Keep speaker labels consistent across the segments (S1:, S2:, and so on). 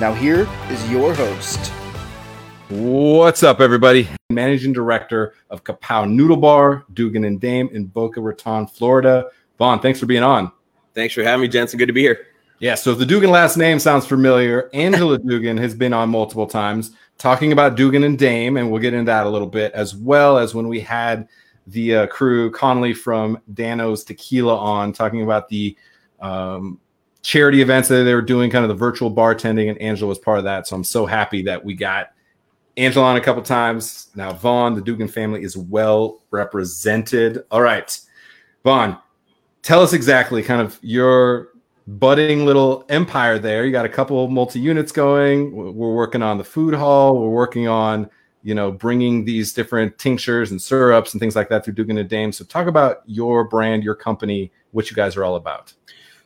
S1: Now, here is your host.
S2: What's up, everybody? Managing Director of Kapow Noodle Bar, Dugan and Dame in Boca Raton, Florida. Vaughn, thanks for being on.
S3: Thanks for having me, Jensen. Good to be here.
S2: Yeah, so if the Dugan last name sounds familiar, Angela Dugan has been on multiple times talking about Dugan and Dame, and we'll get into that a little bit, as well as when we had the uh, crew Connolly from Dano's Tequila on talking about the um, charity events that they were doing, kind of the virtual bartending, and Angela was part of that. So I'm so happy that we got Angela on a couple times. Now, Vaughn, the Dugan family is well represented. All right, Vaughn, tell us exactly kind of your budding little empire there. You got a couple multi units going. We're working on the food hall. We're working on you know bringing these different tinctures and syrups and things like that through Dugan and Dame. So talk about your brand, your company, what you guys are all about.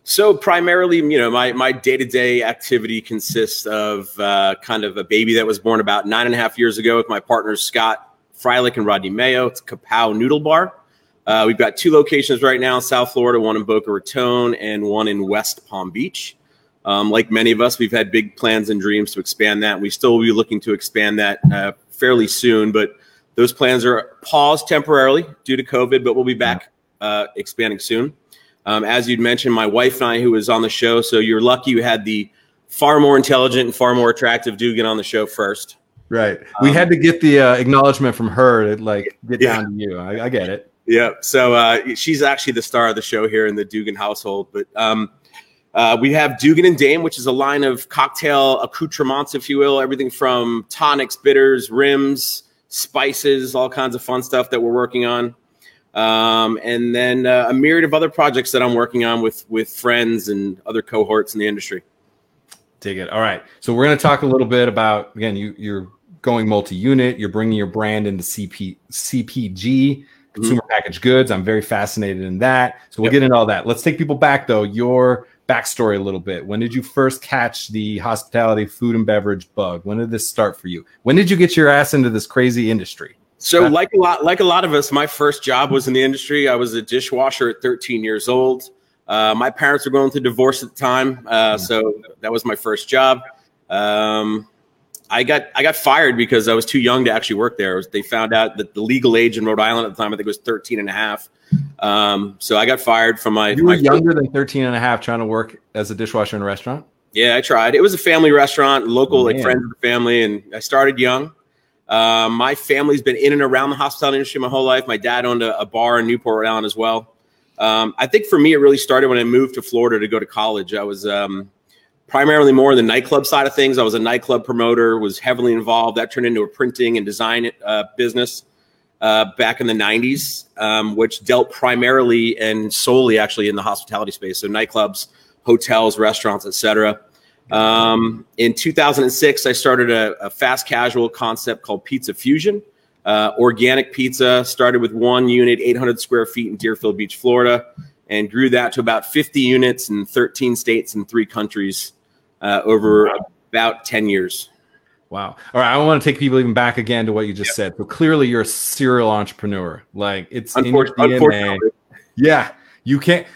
S3: So primarily, you know, my my day to day activity consists of uh, kind of a baby that was born about nine and a half years ago with my partners Scott Freilich and Rodney Mayo. It's Kapow Noodle Bar. Uh, we've got two locations right now in South Florida, one in Boca Raton and one in West Palm Beach. Um, like many of us, we've had big plans and dreams to expand that. We still will be looking to expand that uh, fairly soon, but those plans are paused temporarily due to COVID, but we'll be back uh, expanding soon. Um, as you'd mentioned, my wife and I, who was on the show, so you're lucky you had the far more intelligent and far more attractive Dugan on the show first.
S2: Right. We um, had to get the uh, acknowledgement from her to like get yeah. down to you. I, I get it.
S3: Yeah. So uh, she's actually the star of the show here in the Dugan household. But um, uh, we have Dugan and Dame, which is a line of cocktail accoutrements, if you will, everything from tonics, bitters, rims, spices, all kinds of fun stuff that we're working on. Um, and then uh, a myriad of other projects that I'm working on with with friends and other cohorts in the industry.
S2: Dig it. All right. So we're going to talk a little bit about again. You you're going multi-unit. You're bringing your brand into CP CPG consumer mm-hmm. packaged goods. I'm very fascinated in that. So we'll yep. get into all that. Let's take people back though. Your backstory a little bit. When did you first catch the hospitality, food and beverage bug? When did this start for you? When did you get your ass into this crazy industry?
S3: So, like a lot, like a lot of us, my first job was in the industry. I was a dishwasher at 13 years old. Uh, my parents were going through divorce at the time, uh, so that was my first job. Um, I got I got fired because I was too young to actually work there. They found out that the legal age in Rhode Island at the time I think was 13 and a half. Um, so I got fired from my.
S2: You were
S3: my
S2: younger than 13 and a half trying to work as a dishwasher in a restaurant.
S3: Yeah, I tried. It was a family restaurant, local, oh, like friends of the family, and I started young. Um, my family's been in and around the hospitality industry my whole life. My dad owned a, a bar in Newport, Rhode Island, as well. Um, I think for me, it really started when I moved to Florida to go to college. I was um, primarily more in the nightclub side of things. I was a nightclub promoter, was heavily involved. That turned into a printing and design uh, business uh, back in the 90s, um, which dealt primarily and solely actually in the hospitality space. So nightclubs, hotels, restaurants, etc. Um, in 2006, I started a, a, fast casual concept called Pizza Fusion. Uh, organic pizza started with one unit, 800 square feet in Deerfield Beach, Florida, and grew that to about 50 units in 13 states and three countries uh, over about 10 years.
S2: Wow. All right. I want to take people even back again to what you just yep. said. So clearly you're a serial entrepreneur. Like it's in your DNA. Yeah. You can't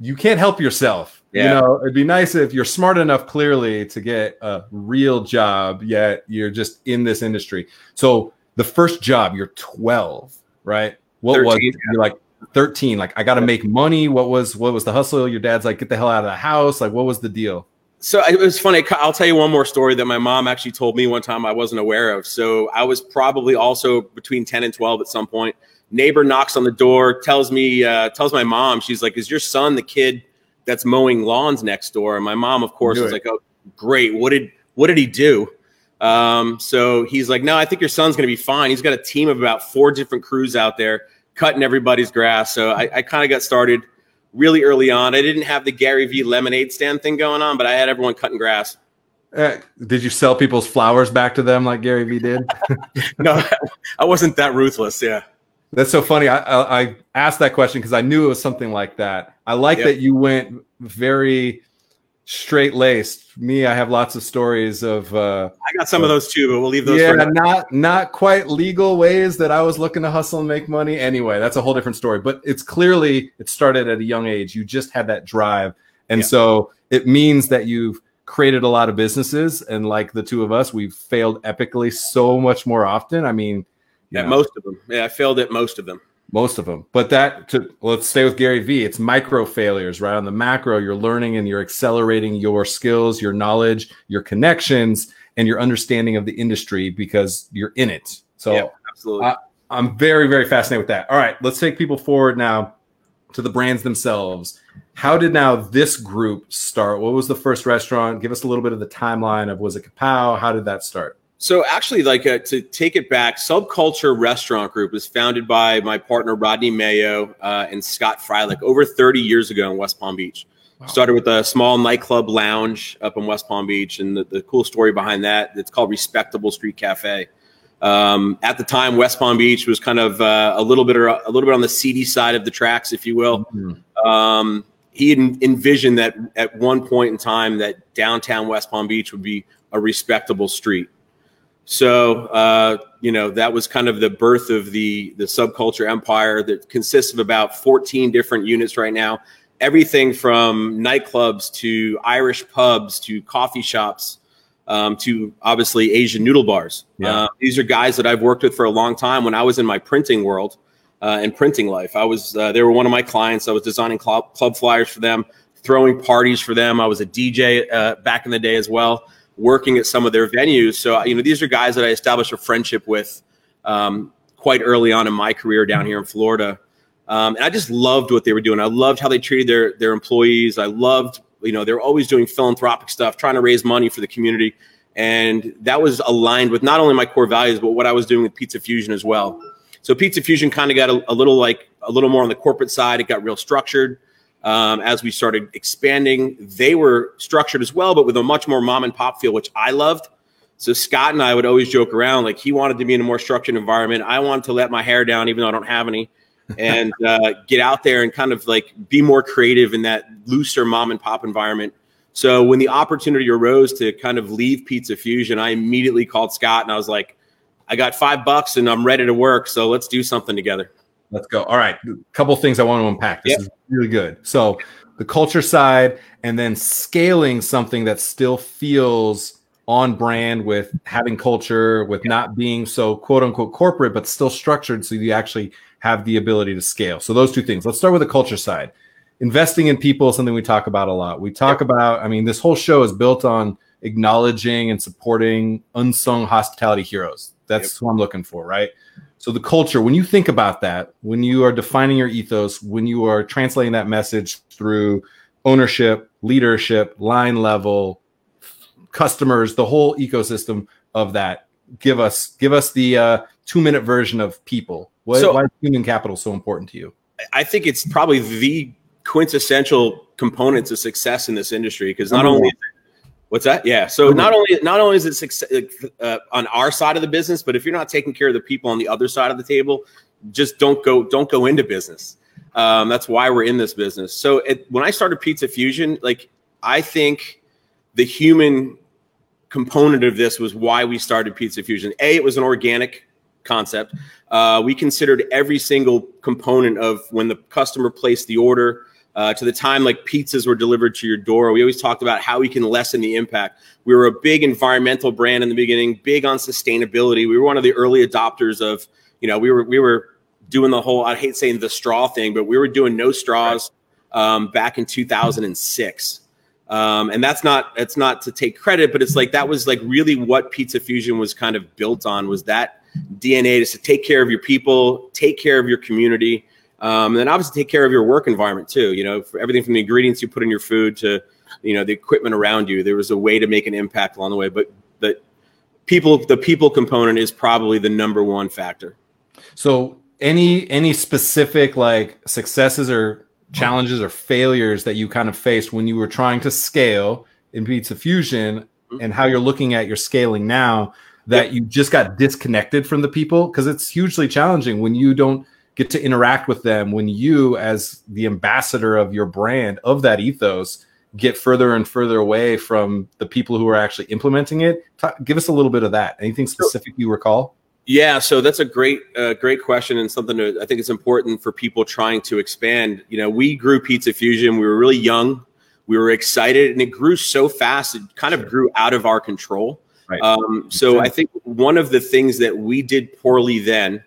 S2: you can't help yourself. Yeah. You know, it'd be nice if you're smart enough clearly to get a real job, yet you're just in this industry. So the first job, you're 12, right? What 13, was it? You're like 13. Like, I gotta make money. What was what was the hustle? Your dad's like, get the hell out of the house. Like, what was the deal?
S3: So it was funny. I'll tell you one more story that my mom actually told me one time I wasn't aware of. So I was probably also between 10 and 12 at some point. Neighbor knocks on the door, tells me, uh, tells my mom, she's like, Is your son the kid that's mowing lawns next door? And my mom, of course, was like, Oh, great. What did what did he do? Um, so he's like, No, I think your son's gonna be fine. He's got a team of about four different crews out there cutting everybody's grass. So I, I kind of got started really early on. I didn't have the Gary Vee lemonade stand thing going on, but I had everyone cutting grass.
S2: Uh, did you sell people's flowers back to them like Gary Vee did?
S3: no, I wasn't that ruthless. Yeah.
S2: That's so funny. I, I, I asked that question because I knew it was something like that. I like yep. that you went very straight laced. Me, I have lots of stories of. Uh,
S3: I got some of those too, but we'll leave those.
S2: Yeah, not not quite legal ways that I was looking to hustle and make money. Anyway, that's a whole different story. But it's clearly it started at a young age. You just had that drive, and so it means that you've created a lot of businesses. And like the two of us, we've failed epically so much more often. I mean
S3: yeah, know, most of them. Yeah, I failed at most of them.
S2: Most of them. But that to let's stay with Gary Vee. It's micro failures, right? On the macro, you're learning and you're accelerating your skills, your knowledge, your connections, and your understanding of the industry because you're in it. So yeah, absolutely. I, I'm very, very fascinated with that. All right, let's take people forward now to the brands themselves. How did now this group start? What was the first restaurant? Give us a little bit of the timeline of was it Kapow? How did that start?
S3: So actually, like uh, to take it back, Subculture Restaurant Group was founded by my partner Rodney Mayo uh, and Scott Freilich over 30 years ago in West Palm Beach. Wow. Started with a small nightclub lounge up in West Palm Beach, and the, the cool story behind that it's called Respectable Street Cafe. Um, at the time, West Palm Beach was kind of uh, a little bit a little bit on the seedy side of the tracks, if you will. Mm-hmm. Um, he envisioned that at one point in time that downtown West Palm Beach would be a respectable street. So uh, you know that was kind of the birth of the the subculture empire that consists of about 14 different units right now. Everything from nightclubs to Irish pubs to coffee shops um, to obviously Asian noodle bars. Yeah. Uh, these are guys that I've worked with for a long time. When I was in my printing world uh, and printing life, I was uh, they were one of my clients. I was designing club, club flyers for them, throwing parties for them. I was a DJ uh, back in the day as well working at some of their venues. So, you know, these are guys that I established a friendship with um, quite early on in my career down here in Florida. Um, and I just loved what they were doing. I loved how they treated their their employees. I loved, you know, they're always doing philanthropic stuff, trying to raise money for the community. And that was aligned with not only my core values, but what I was doing with Pizza Fusion as well. So Pizza Fusion kind of got a, a little like a little more on the corporate side. It got real structured um, as we started expanding. They were structured as well, but with a much more mom and pop feel, which I loved. So Scott and I would always joke around like he wanted to be in a more structured environment. I wanted to let my hair down, even though I don't have any, and uh, get out there and kind of like be more creative in that looser mom and pop environment. So when the opportunity arose to kind of leave Pizza Fusion, I immediately called Scott and I was like, I got five bucks and I'm ready to work. So let's do something together.
S2: Let's go. All right. A couple things I want to unpack. This yep. is really good. So the culture side and then scaling something that still feels on brand with having culture, with not being so quote unquote corporate, but still structured so you actually have the ability to scale. So those two things. Let's start with the culture side. Investing in people is something we talk about a lot. We talk yep. about, I mean, this whole show is built on acknowledging and supporting unsung hospitality heroes. That's yep. who I'm looking for, right? So the culture, when you think about that, when you are defining your ethos, when you are translating that message through ownership, leadership, line level, customers, the whole ecosystem of that, give us give us the uh, two minute version of people. Why, so, why is human capital so important to you?
S3: I think it's probably the quintessential component to success in this industry because not only What's that? Yeah. So not only not only is it success, uh, on our side of the business, but if you're not taking care of the people on the other side of the table, just don't go don't go into business. Um, that's why we're in this business. So it, when I started Pizza Fusion, like I think the human component of this was why we started Pizza Fusion. A, it was an organic concept. Uh, we considered every single component of when the customer placed the order uh, to the time like pizzas were delivered to your door. We always talked about how we can lessen the impact. We were a big environmental brand in the beginning, big on sustainability. We were one of the early adopters of, you know, we were we were doing the whole I hate saying the straw thing, but we were doing no straws um, back in 2006. Um, and that's not it's not to take credit, but it's like that was like really what Pizza Fusion was kind of built on was that DNA to take care of your people, take care of your community. Um, and then obviously take care of your work environment too. You know, for everything from the ingredients you put in your food to, you know, the equipment around you. There was a way to make an impact along the way, but the people, the people component is probably the number one factor.
S2: So, any any specific like successes or challenges or failures that you kind of faced when you were trying to scale in Pizza Fusion mm-hmm. and how you're looking at your scaling now that you just got disconnected from the people because it's hugely challenging when you don't get to interact with them when you as the ambassador of your brand of that ethos get further and further away from the people who are actually implementing it. Talk, give us a little bit of that. Anything specific you recall?
S3: Yeah so that's a great uh, great question and something that i think is important for people trying to expand. You know we grew pizza fusion we were really young we were excited and it grew so fast it kind of grew out of our control. Right. Um, so I think one of the things that we did poorly then,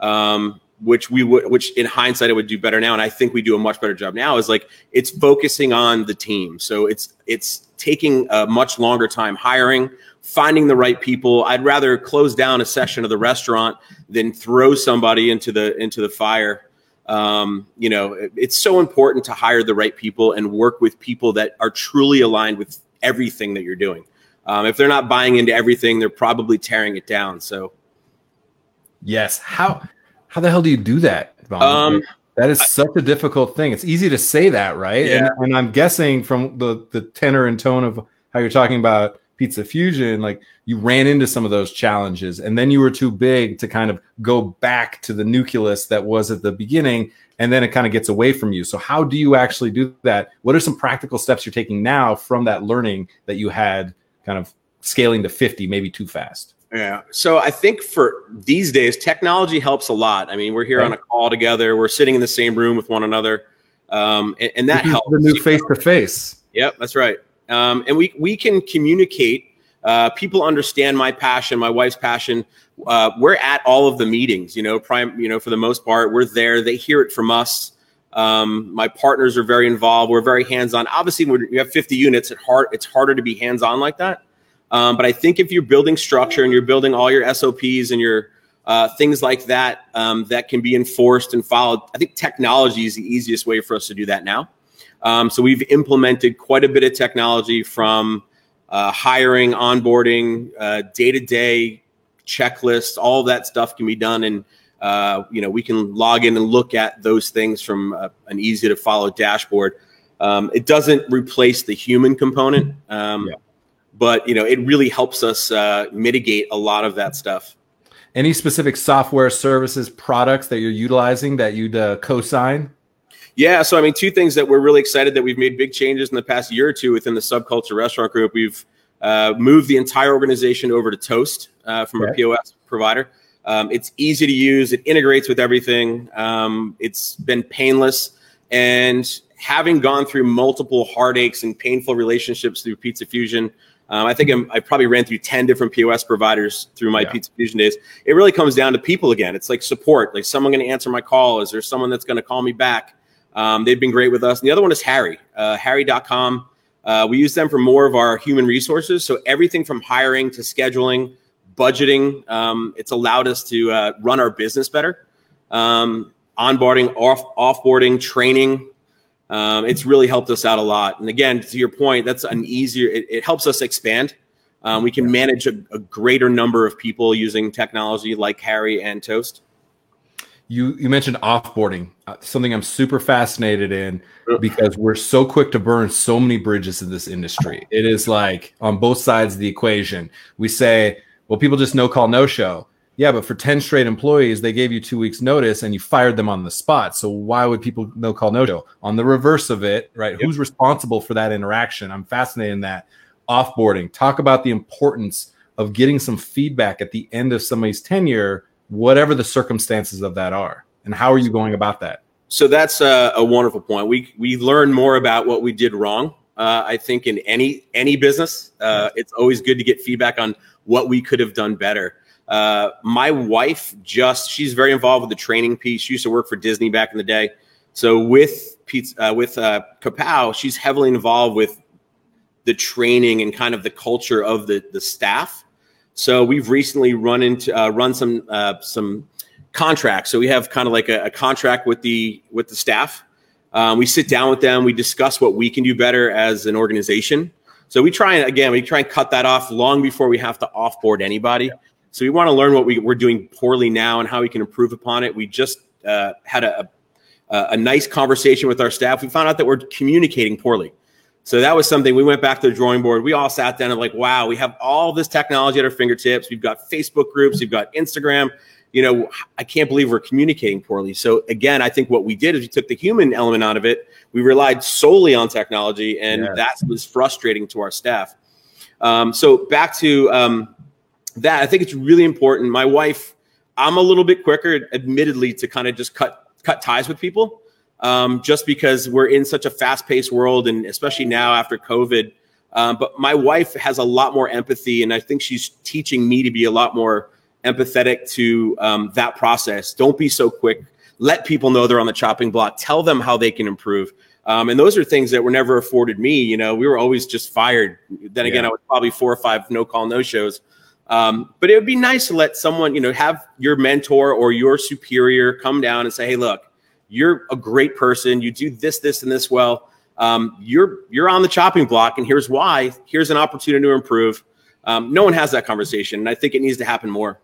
S3: um, which we would, which in hindsight I would do better now, and I think we do a much better job now, is like it's focusing on the team. So it's it's taking a much longer time hiring, finding the right people. I'd rather close down a section of the restaurant than throw somebody into the into the fire. Um, you know, it's so important to hire the right people and work with people that are truly aligned with everything that you're doing. Um, if they're not buying into everything, they're probably tearing it down. So,
S2: yes, how how the hell do you do that? Um, that is such a difficult thing. It's easy to say that, right? Yeah. And, and I'm guessing from the the tenor and tone of how you're talking about Pizza Fusion, like you ran into some of those challenges, and then you were too big to kind of go back to the nucleus that was at the beginning, and then it kind of gets away from you. So, how do you actually do that? What are some practical steps you're taking now from that learning that you had kind of scaling to 50 maybe too fast.
S3: Yeah. So I think for these days, technology helps a lot. I mean, we're here right. on a call together. We're sitting in the same room with one another, um, and, and, that helps.
S2: The new face to face.
S3: Yep, that's right. Um, and we we can communicate. Uh, people understand my passion, my wife's passion. Uh, we're at all of the meetings. You know, prime. You know, for the most part, we're there. They hear it from us. Um, my partners are very involved. We're very hands on. Obviously, when you have 50 units, it hard, it's harder to be hands on like that. Um, but I think if you're building structure and you're building all your SOPs and your uh, things like that um, that can be enforced and followed, I think technology is the easiest way for us to do that now. Um, so we've implemented quite a bit of technology from uh, hiring, onboarding, day to day checklists. All that stuff can be done in uh, you know, we can log in and look at those things from uh, an easy to follow dashboard. Um, it doesn't replace the human component, um, yeah. But you know, it really helps us uh, mitigate a lot of that stuff.
S2: Any specific software services products that you're utilizing that you'd uh, co-sign?
S3: Yeah, so I mean, two things that we're really excited that we've made big changes in the past year or two within the subculture restaurant group. We've uh, moved the entire organization over to Toast uh, from okay. a POS provider. Um, it's easy to use. It integrates with everything. Um, it's been painless. And having gone through multiple heartaches and painful relationships through Pizza Fusion, um, I think I'm, i probably ran through 10 different POS providers through my yeah. Pizza Fusion days. It really comes down to people again. It's like support. Like someone going to answer my call? Is there someone that's going to call me back? Um, they've been great with us. And the other one is Harri, uh, harri.com. Uh, we use them for more of our human resources. So everything from hiring to scheduling budgeting. Um, it's allowed us to uh, run our business better. Um, onboarding, off offboarding, training. Um, it's really helped us out a lot. And again, to your point, that's an easier. It, it helps us expand. Um, we can manage a, a, greater number of people using technology like Harri and Toast.
S2: You you mentioned offboarding, uh, something I'm super fascinated in because we're so quick to burn so many bridges in this industry. It is like on both sides of the equation. We say well, people just no call, no show. Yeah, but for 10 straight employees, they gave you two weeks notice and you fired them on the spot. So why would people no call, no show? On the reverse of it, right? Yep. Who's responsible for that interaction? I'm fascinated in that. Offboarding. Talk about the importance of getting some feedback at the end of somebody's tenure, whatever the circumstances of that are. And how are you going about that?
S3: So that's a, a wonderful point. We we learn more about what we did wrong. Uh, I think in any any business, uh, it's always good to get feedback on what we could have done better. Uh, my wife just she's very involved with the training piece. She used to work for Disney back in the day. So with pizza, uh, with uh, Kapow, she's heavily involved with the training and kind of the culture of the the staff. So we've recently run into uh, run some uh, some contracts. So we have kind of like a, a contract with the with the staff. Um, we sit down with them. We discuss what we can do better as an organization. So we try and again, we try and cut that off long before we have to offboard anybody. So we want to learn what we, we're doing poorly now and how we can improve upon it. We just uh, had a, a, a nice conversation with our staff. We found out that we're communicating poorly. So that was something we went back to the drawing board. We all sat down and like, wow, we have all this technology at our fingertips. We've got Facebook groups, we've got Instagram. You know, I can't believe we're communicating poorly. So again, I think what we did is we took the human element out of it. We relied solely on technology, and yes. that was frustrating to our staff. Um, so back to um, that, I think it's really important. My wife, I'm a little bit quicker, admittedly, to kind of just cut cut ties with people um, just because we're in such a fast paced world, and especially now after COVID. Um, but my wife has a lot more empathy, and I think she's teaching me to be a lot more empathetic to um, that process. Don't be so quick. Let people know they're on the chopping block. Tell them how they can improve. Um, and those are things that were never afforded me. You know, we were always just fired. Then again, yeah. I was probably four or five no call, no shows. Um, but it would be nice to let someone, you know, have your mentor or your superior come down and say, "Hey, look, you're a great person. You do this, this, and this well. Um, you're you're on the chopping block, and here's why. Here's an opportunity to improve. Um, no one has that conversation, and I think it needs to happen more.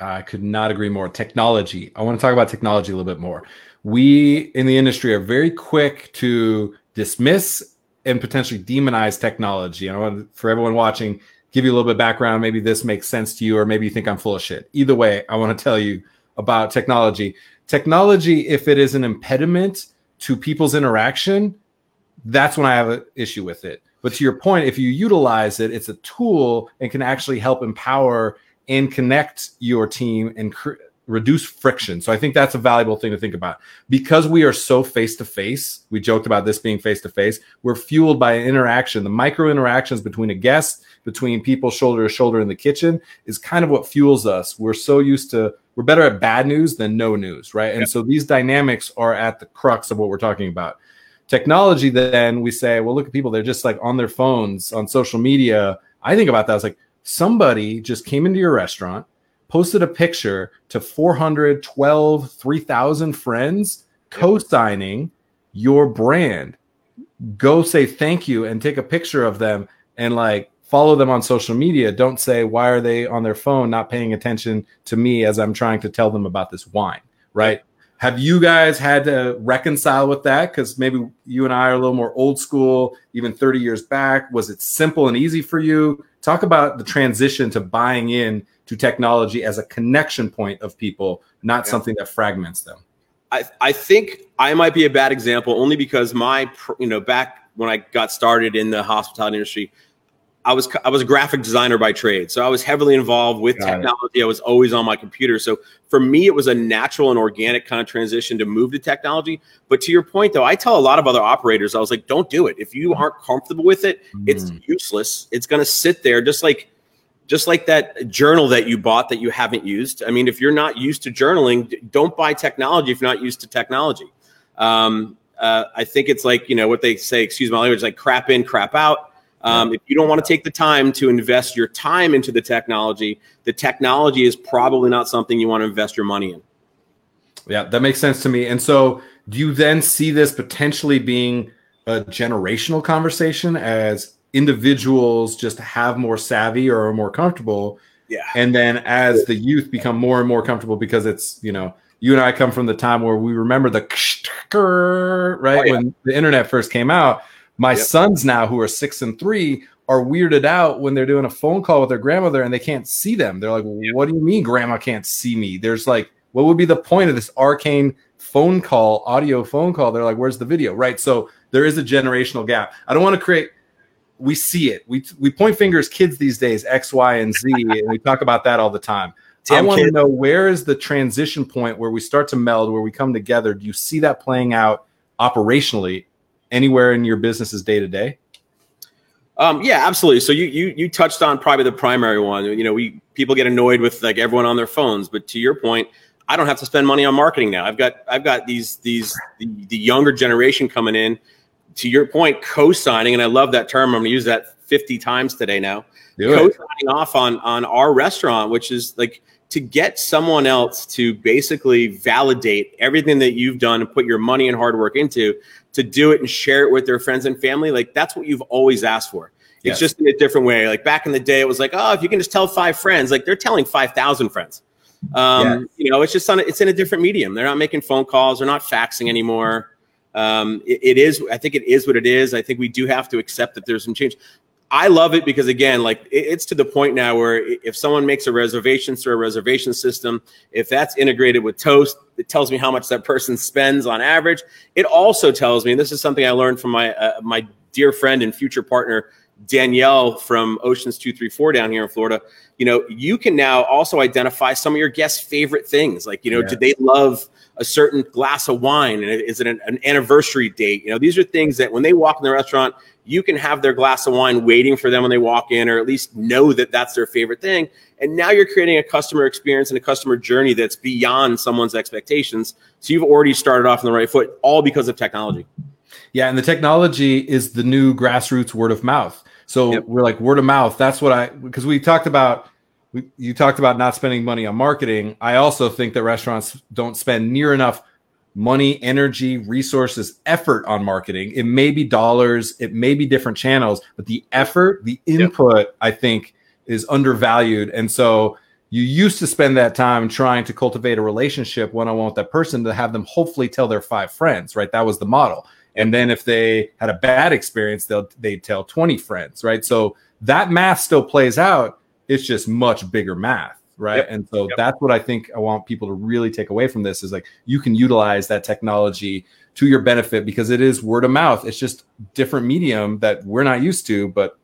S2: I could not agree more. Technology. I want to talk about technology a little bit more. We in the industry are very quick to dismiss and potentially demonize technology. And I want for everyone watching, give you a little bit of background. Maybe this makes sense to you, or maybe you think I'm full of shit. Either way, I want to tell you about technology technology, if it is an impediment to people's interaction, that's when I have an issue with it. But to your point, if you utilize it, it's a tool and can actually help empower and connect your team and cr- reduce friction. So I think that's a valuable thing to think about. Because we are so face to face, we joked about this being face to face, we're fueled by an interaction. The micro interactions between a guest, between people shoulder to shoulder in the kitchen is kind of what fuels us. We're so used to we're better at bad news than no news, right? And so these dynamics are at the crux of what we're talking about. Technology, then we say, well, look at people, they're just like on their phones, on social media. I think about that. It's like somebody just came into your restaurant, posted a picture to 412, 3,000 friends, co signing your brand. Go say thank you and take a picture of them and like follow them on social media. Don't say, why are they on their phone not paying attention to me as I'm trying to tell them about this wine, right? Have you guys had to reconcile with that? Because maybe you and I are a little more old school, even 30 years back. Was it simple and easy for you? Talk about the transition to buying in to technology as a connection point of people, not yeah. something that fragments them.
S3: I, I think I might be a bad example only because my, you know, back when I got started in the hospitality industry, I was I was a graphic designer by trade, so I was heavily involved with Got technology. It. I was always on my computer, so for me, it was a natural and organic kind of transition to move to technology. But to your point, though, I tell a lot of other operators, I was like, don't do it if you aren't comfortable with it. Mm. It's useless. It's going to sit there, just like just like that journal that you bought that you haven't used. I mean, if you're not used to journaling, don't buy technology if you're not used to technology. Um, uh, I think it's like you know what they say. Excuse my language, like crap in, crap out um, if you don't want to take the time to invest your time into the technology, the technology is probably not something you want to invest your money in.
S2: Yeah, that makes sense to me. And so, do you then see this potentially being a generational conversation as individuals just have more savvy or are more comfortable?
S3: Yeah.
S2: And then as the youth become more and more comfortable because it's, you know, you and I come from the time where we remember the right oh, yeah. when the internet first came out my yep. sons now, who are six and three, are weirded out when they're doing a phone call with their grandmother and they can't see them. They're like, yep. "What do you mean, grandma can't see me?" There's like, what would be the point of this arcane phone call, audio phone call? They're like, "Where's the video?" Right. So there is a generational gap. I don't want to create. We see it. We we point fingers, kids these days, X, Y, and Z, and we talk about that all the time. Damn I want to know where is the transition point where we start to meld, where we come together. Do you see that playing out operationally anywhere in your business's day to day?
S3: Um, yeah, absolutely. So you you you touched on probably the primary one. You know, we people get annoyed with like everyone on their phones, but to your point, I don't have to spend money on marketing now. I've got I've got these these the, the younger generation coming in. To your point, co-signing, and I love that term. I'm going to use that 50 times today now. Co-signing off on on our restaurant, which is like to get someone else to basically validate everything that you've done and put your money and hard work into to do it and share it with their friends and family, like that's what you've always asked for. It's yes. just in a different way. Like back in the day, it was like, oh, if you can just tell five friends, like they're telling five thousand friends. Um, yes. You know, it's just on. It's in a different medium. They're not making phone calls. They're not faxing anymore. Um, it, it is, I think it is what it is. I think we do have to accept that there's some change. I love it because again, like it, it's to the point now where if someone makes a reservation through a reservation system, if that's integrated with Toast, it tells me how much that person spends on average. It also tells me, and this is something I learned from my uh, my dear friend and future partner Danielle from Oceans 234 down here in Florida, you know, you can now also identify some of your guests' favorite things. Like, you know, yeah. do they love a certain glass of wine? And is it an, an, anniversary date? You know, these are things that when they walk in the restaurant, you can have their glass of wine waiting for them when they walk in, or at least know that that's their favorite thing. And now you're creating a customer experience and a customer journey that's beyond someone's expectations. So you've already started off on the right foot, all because of technology.
S2: Yeah, and the technology is the new grassroots word of mouth. So yep. we're like word of mouth. That's what I because we talked about. We, you talked about not spending money on marketing. I also think that restaurants don't spend near enough money, energy, resources, effort on marketing. It may be dollars, it may be different channels, but the effort, the input, yep. I think, is undervalued. And so you used to spend that time trying to cultivate a relationship one on one with that person to have them hopefully tell their five friends, right? That was the model. And then if they had a bad experience, they'll they tell 20 friends, right? So that math still plays out. It's just much bigger math, right? Yep. And so yep. that's what I think I want people to really take away from this is like you can utilize that technology to your benefit because it is word of mouth. It's just different medium that we're not used to, but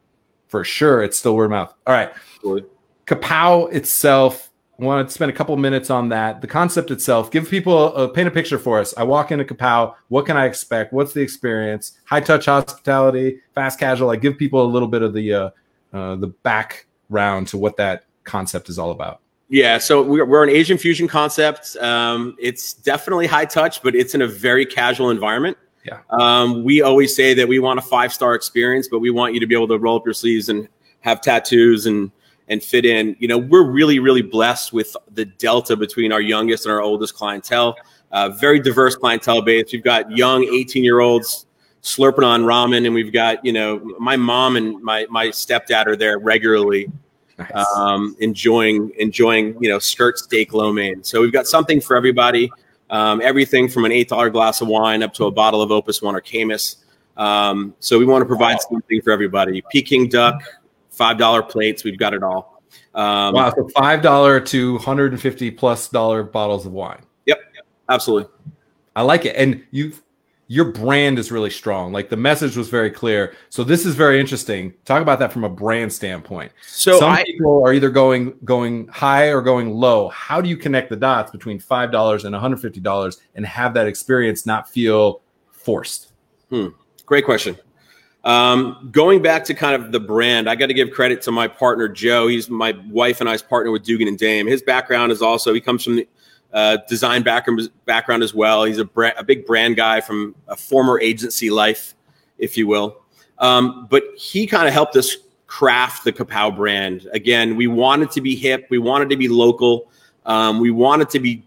S2: for sure it's still word of mouth. All right. Good. Kapow itself want to spend a couple minutes on that. The concept itself, give people a, paint a picture for us. I walk into Kapow. What can I expect? What's the experience? High touch hospitality, fast casual. I give people a little bit of the uh, uh, the background to what that concept is all about.
S3: Yeah, so we're, we're an Asian fusion concept. Um, it's definitely high touch, but it's in a very casual environment.
S2: Yeah.
S3: Um, we always say that we want a five star experience, but we want you to be able to roll up your sleeves and have tattoos and and fit in. You know, we're really, really blessed with the delta between our youngest and our oldest clientele. Uh, very diverse clientele base. We've got young 18 year olds slurping on ramen, and we've got you know my mom and my my stepdad are there regularly, nice. um, enjoying enjoying you know skirt steak lo mein. So we've got something for everybody. Um, everything from an eight dollar glass of wine up to a bottle of Opus One or Caymus. Um, so we want to provide wow. something for everybody. Peking duck, five dollar plates. We've got it all.
S2: Um, wow, so five dollar to hundred and fifty plus dollar bottles of wine.
S3: Yep, absolutely.
S2: I like it, and you your brand is really strong. Like the message was very clear. So this is very interesting. Talk about that from a brand standpoint. So some I, people are either going going high or going low. How do you connect the dots between five dollars and one hundred fifty dollars and have that experience not feel forced?
S3: Hmm. Great question. Um, going back to kind of the brand, I got to give credit to my partner Joe. He's my wife and I's partner with Dugan and Dame. His background is also he comes from the uh, design background background as well. He's a, bra- a big brand guy from a former agency life, if you will. Um, but he kind of helped us craft the Kapow brand. Again, we wanted to be hip, we wanted to be local, um, we wanted to be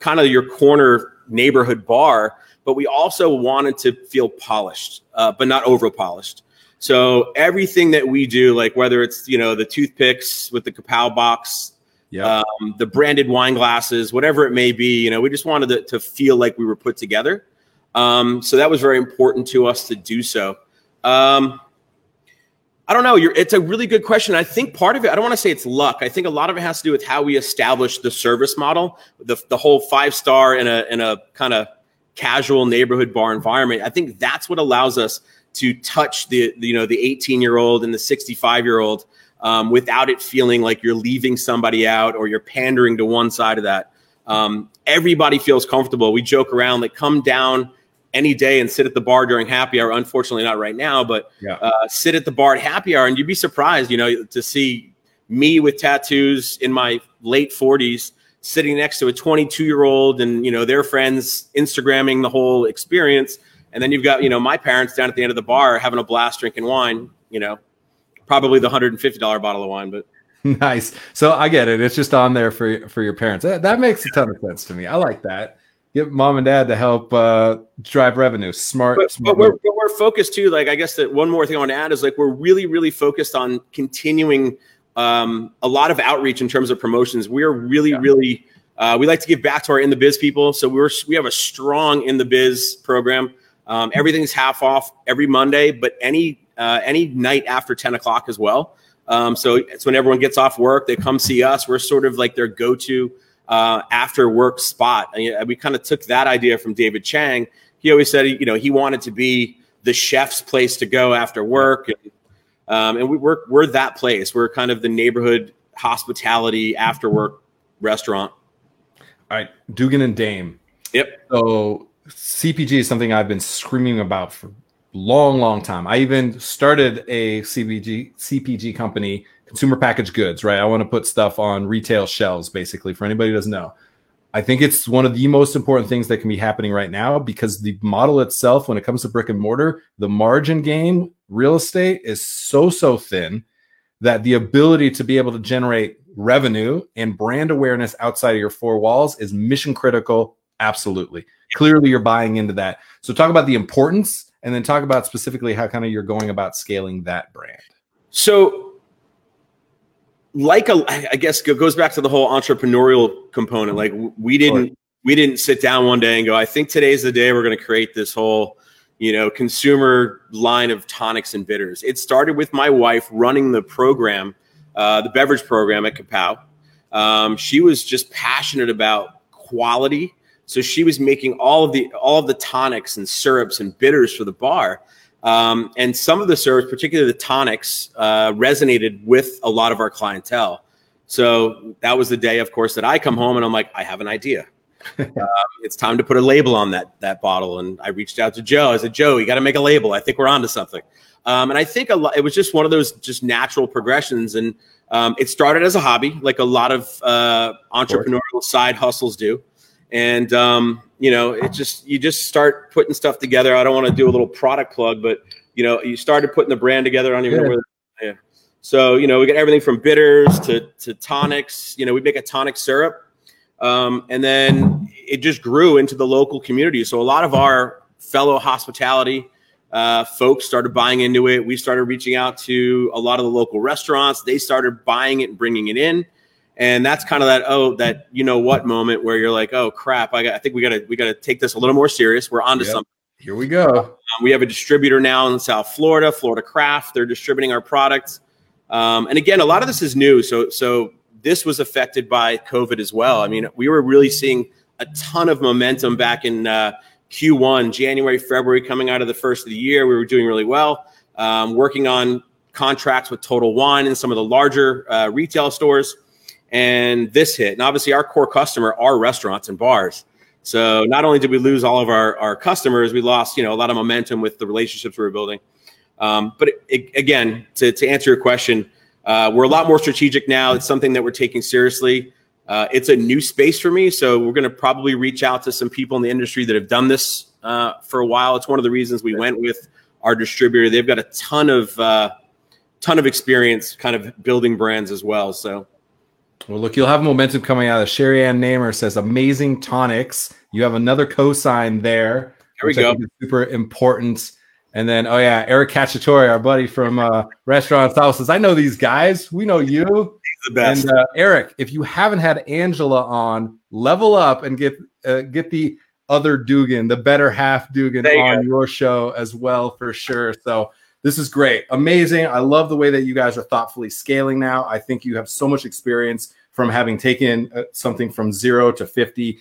S3: kind of your corner neighborhood bar but we also wanted to feel polished, uh, but not over polished. So everything that we do, like whether it's you know the toothpicks with the Kapow box, yeah, um, the branded wine glasses, whatever it may be, you know, we just wanted to, to feel like we were put together. Um, so that was very important to us to do so. Um, I don't know. it's a really good question. I think part of it, I don't want to say it's luck. I think a lot of it has to do with how we establish the service model, the, the whole five star in a, in a kind of casual neighborhood bar environment. I think that's what allows us to touch the, the you know the 18 year old and the 65 year old um, without it feeling like you're leaving somebody out or you're pandering to one side of that. Um, everybody feels comfortable. We joke around like come down any day and sit at the bar during happy hour. Unfortunately, not right now, but yeah. uh, sit at the bar at happy hour, and you'd be surprised, you know, to see me with tattoos in my late 40s sitting next to a 22 year old and you know their friends instagramming the whole experience. And then you've got you know my parents down at the end of the bar having a blast drinking wine you know probably the $150 bottle of wine but
S2: nice. So i get it. It's just on there for for your parents. That, that makes a ton of sense to me. I like that. Get mom and dad to help uh, drive revenue. Smart,
S3: but,
S2: smart
S3: but, we're, but we're focused too. Like i guess that one more thing i want to add is like we're really really focused on continuing um, a lot of outreach in terms of promotions. We're really, yeah. really, uh, we like to give back to our in the biz people. So we're we have a strong in the biz program. Um, everything's half off every Monday, but any uh, any night after 10 o'clock as well. Um, so it's when everyone gets off work, they come see us. We're sort of like their go to uh, after work spot. And we kind of took that idea from David Chang. He always said, you know, he wanted to be the chef's place to go after work. And, um, and we, we're, we're that place. We're kind of the neighborhood hospitality after work restaurant.
S2: All right, Dugan and Dame.
S3: Yep.
S2: So CPG is something I've been screaming about for long, long time. I even started a CPG CPG company, consumer packaged goods. Right, I want to put stuff on retail shelves, basically. For anybody who doesn't know, I think it's one of the most important things that can be happening right now because the model itself, when it comes to brick and mortar, the margin game, real estate is so so thin that the ability to be able to generate revenue and brand awareness outside of your four walls is mission critical. Absolutely. Clearly, you're buying into that. So, talk about the importance and then talk about specifically how kind of you're going about scaling that brand.
S3: So, like a, I guess it goes back to the whole entrepreneurial component. Like we didn't, sure. we didn't sit down one day and go, I think today's the day we're going to create this whole, you know, consumer line of tonics and bitters. It started with my wife running the program, uh, the beverage program at Kapow. Um, she was just passionate about quality so she was making all of the all of the tonics and syrups and bitters for the bar. Um, and some of the syrups, particularly the tonics, uh, resonated with a lot of our clientele. So that was the day, of course, that I come home and I'm like, I have an idea. uh, it's time to put a label on that that bottle. And I reached out to Joe. I said, Joe, you got to make a label. I think we're onto something. Um, and I think a lot, it was just one of those just natural progressions. And um, it started as a hobby, like a lot of uh, entrepreneurial side hustles do and um, you know it just you just start putting stuff together. I don't want to do a little product plug but you know you started putting the brand together. On your yeah. yeah. So you know we got everything from bitters to to tonics. You know we make a tonic syrup um, and then it just grew into the local community. So a lot of our fellow hospitality uh, folks started buying into it. We started reaching out to a lot of the local restaurants. They started buying it and bringing it in and that's kind of that oh that you know what moment where you're like oh crap I, got, I think we gotta we gotta take this a little more serious. We're onto yep. something.
S2: Here we go. Um,
S3: we have a distributor now in south florida florida craft. They're distributing our products. Um, and again a lot of this is new so so this was affected by covid as well. I mean we were really seeing a ton of momentum back in uh, q1 january february coming out of the first of the year. We were doing really well um, working on contracts with total wine and some of the larger uh, retail stores and this hit. And obviously, our core customer are restaurants and bars. So not only did we lose all of our, our customers, we lost you know a lot of momentum with the relationships we were building. Um, but it, it, again, to, to answer your question, uh, we're a lot more strategic now. It's something that we're taking seriously. Uh, it's a new space for me, so we're going to probably reach out to some people in the industry that have done this uh, for a while. It's one of the reasons we went with our distributor. They've got a ton of uh, ton of experience, kind of building brands as well. So
S2: well, look, you'll have momentum coming out of Sherry Ann Namer says amazing tonics. You have another cosign there.
S3: There we go.
S2: super important. And then, oh yeah, Eric Cacciatore, our buddy from uh, Restaurant South says, I know these guys. We know you.
S3: He's the best.
S2: And uh, Eric, if you haven't had Angela on, level up and get uh, get the other Dugan, the better half Dugan on go. your show as well for sure. So this is great. Amazing. I love the way that you guys are thoughtfully scaling now. I think you have so much experience from having taken uh, something from zero to 50.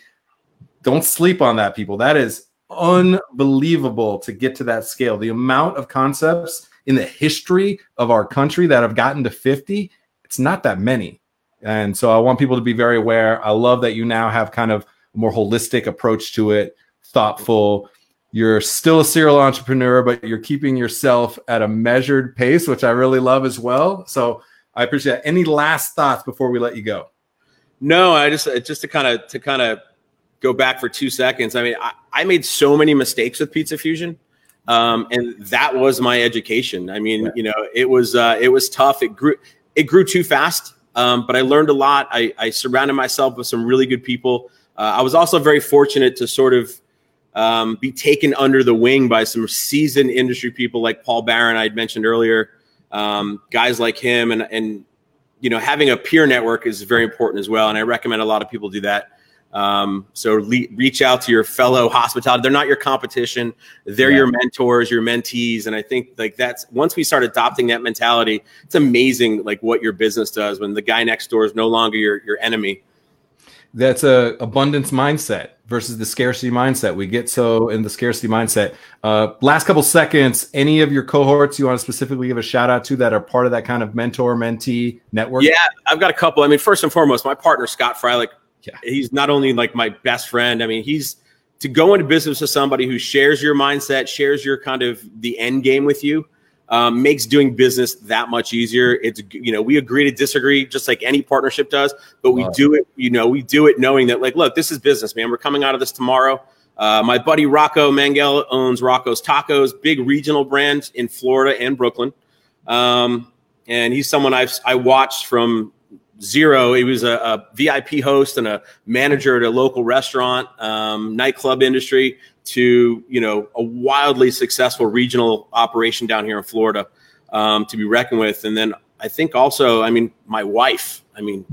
S2: Don't sleep on that, people. That is unbelievable to get to that scale. The amount of concepts in the history of our country that have gotten to 50, it's not that many. And so I want people to be very aware. I love that you now have kind of a more holistic approach to it, thoughtful you're still a serial entrepreneur, but you're keeping yourself at a measured pace, which I really love as well. So I appreciate that. Any last thoughts before we let you go?
S3: No, I just just to kind of to kind of go back for two seconds. I mean, I, I made so many mistakes with Pizza Fusion, um, and that was my education. I mean, you know, it was uh, it was tough. It grew it grew too fast, um, but I learned a lot. I, I surrounded myself with some really good people. Uh, I was also very fortunate to sort of um, be taken under the wing by some seasoned industry people like Paul Barron, I had mentioned earlier, um, guys like him, and and you know having a peer network is very important as well. And I recommend a lot of people do that. Um, so le- reach out to your fellow hospitality. They're not your competition. They're yeah. your mentors, your mentees. And I think like that's once we start adopting that mentality, it's amazing like what your business does when the guy next door is no longer your, your enemy.
S2: That's a abundance mindset versus the scarcity mindset. We get so in the scarcity mindset. Uh, last couple seconds, any of your cohorts you want to specifically give a shout out to that are part of that kind of mentor mentee network?
S3: Yeah, I've got a couple. I mean, first and foremost, my partner Scott Freilich yeah. He's not only like my best friend. I mean, he's to go into business with somebody who shares your mindset, shares your kind of the end game with you, um, makes doing business that much easier. It's you know we agree to disagree just like any partnership does, but we wow. do it. You know we do it knowing that like look, this is business, man. We're coming out of this tomorrow. Uh, my buddy Rocco Mangel owns Rocco's Tacos, big regional brand in Florida and Brooklyn. Um, and he's someone I've I watched from zero. He was a, a, VIP host and a manager at a local restaurant, um, nightclub industry, to you know a wildly successful regional operation down here in Florida um, to be reckoned with. And then I think also, I mean, my wife. I mean,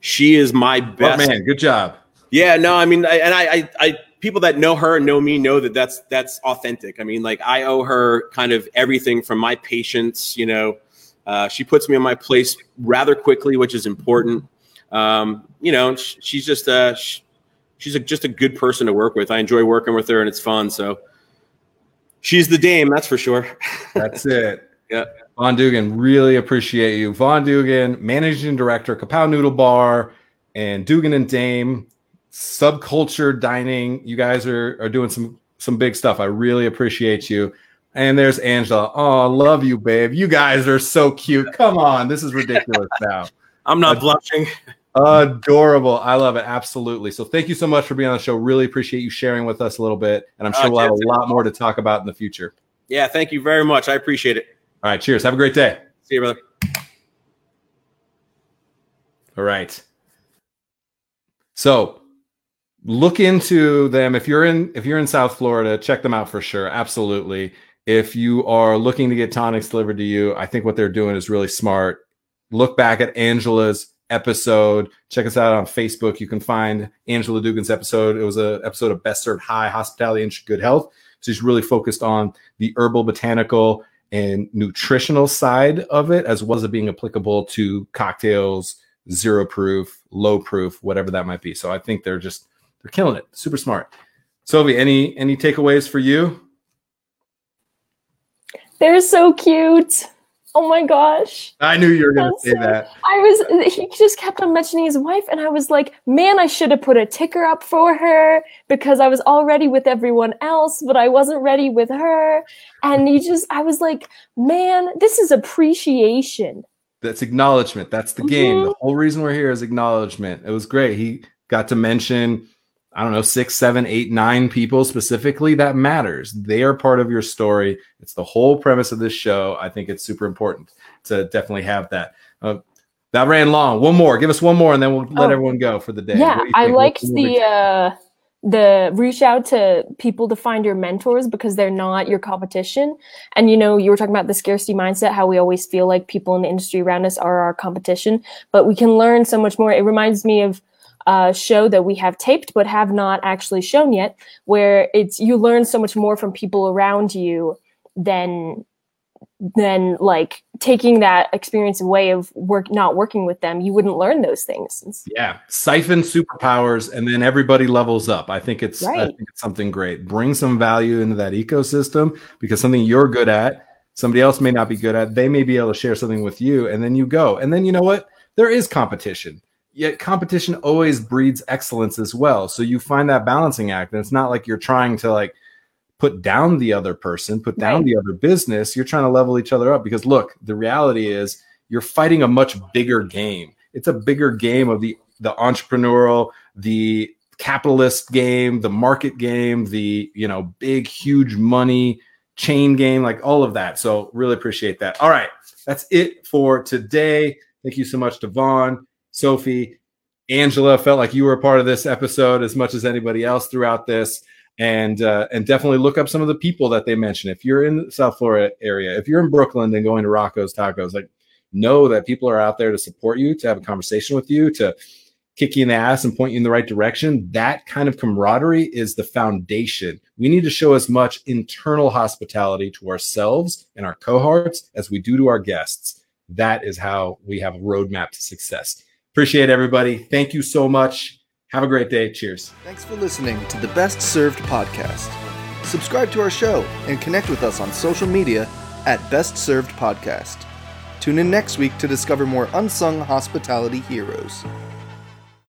S3: she is my best
S2: oh, man. Good job.
S3: Yeah, no, I mean, I, and I, I, I, people that know her and know me know that that's that's authentic. I mean, like I owe her kind of everything from my patience, you know, uh, she puts me on my place rather quickly, which is important. Um, you know, she's just a, she's a, just a good person to work with. I enjoy working with her, and it's fun. So she's the dame, that's for sure.
S2: That's it. yeah. Vaughn Dugan, really appreciate you. Vaughn Dugan, managing director, Kapow Noodle Bar, and Dugan and Dame subculture dining. You guys are are doing some some big stuff. I really appreciate you. And there's Angela. Oh, love you, babe. You guys are so cute. Come on, this is ridiculous now.
S3: I'm not uh, blushing.
S2: Adorable. I love it. Absolutely. So thank you so much for being on the show. Really appreciate you sharing with us a little bit. And I'm sure uh, we'll have a lot more to talk about in the future.
S3: Yeah, thank you very much. I appreciate it.
S2: All right. Cheers. Have a great day.
S3: See you, brother.
S2: All right. So look into them if you're in if you're in South Florida, check them out for sure. Absolutely if you are looking to get tonics delivered to you, I think what they're doing is really smart. Look back at Angela's episode. Check us out on Facebook. You can find Angela Dugan's episode. It was an episode of Best Served High Hospitality and Good Health. She's really focused on the herbal, botanical, and nutritional side of it, as well as it being applicable to cocktails, zero proof, low proof, whatever that might be. So I think they're just they're killing it. Super smart. Sophie, any any takeaways for you?
S4: They're so cute. Oh my gosh.
S2: I knew you were going to say so, that.
S4: I was, he just kept on mentioning his wife, and I was like, man, I should have put a ticker up for her because I was already with everyone else, but I wasn't ready with her. And he just, I was like, man, this is appreciation.
S2: That's acknowledgement. That's the game. Mm-hmm. The whole reason we're here is acknowledgement. It was great. He got to mention I don't know, six, seven, eight, nine people specifically, that matters. They are part of your story. It's the whole premise of this show. I think it's super important to definitely have that. Uh, that ran long. One more. Give us one more, and then we'll let oh, everyone go for the day.
S4: Yeah, I liked the uh, the reach out to people to find your mentors because they're not your competition. And you know, you were talking about the scarcity mindset, how we always feel like people in the industry around us are our competition, but we can learn so much more. It reminds me of uh, show that we have taped but have not actually shown yet, where it's you learn so much more from people around you than than like taking that experience away of work not working with them. You wouldn't learn those things.
S2: Yeah. Siphon superpowers and then everybody levels up. I think it's right. i think it's something great. Bring some value into that ecosystem because something you're good at somebody else may not be good at. They may be able to share something with you and then you go. And then you know what? There is competition yet competition always breeds excellence as well. So you find that balancing act, and it's not like you're trying to like put down the other person, put down right. the other business. You're trying to level each other up because look, the reality is you're fighting a much bigger game. It's a bigger game of the the entrepreneurial, the capitalist game, the market game, the you know big huge money chain game, like all of that. So really appreciate that. All right, that's it for today. Thank you so much to Vaughn. Sophie, Angela felt like you were a part of this episode as much as anybody else throughout this. And uh, and definitely look up some of the people that they mention. If you're in the South Florida area, if you're in Brooklyn, then going to Rocco's Tacos, like know that people are out there to support you, to have a conversation with you, to kick you in the ass and point you in the right direction, that kind of camaraderie is the foundation. We need to show as much internal hospitality to ourselves and our cohorts as we do to our guests. That is how we have a roadmap to success. Appreciate everybody. Thank you so much. Have a great day. Cheers.
S1: Thanks for listening to the Best Served podcast. Subscribe to our show and connect with us on social media at Best Served Podcast. Tune in next week to discover more unsung hospitality heroes.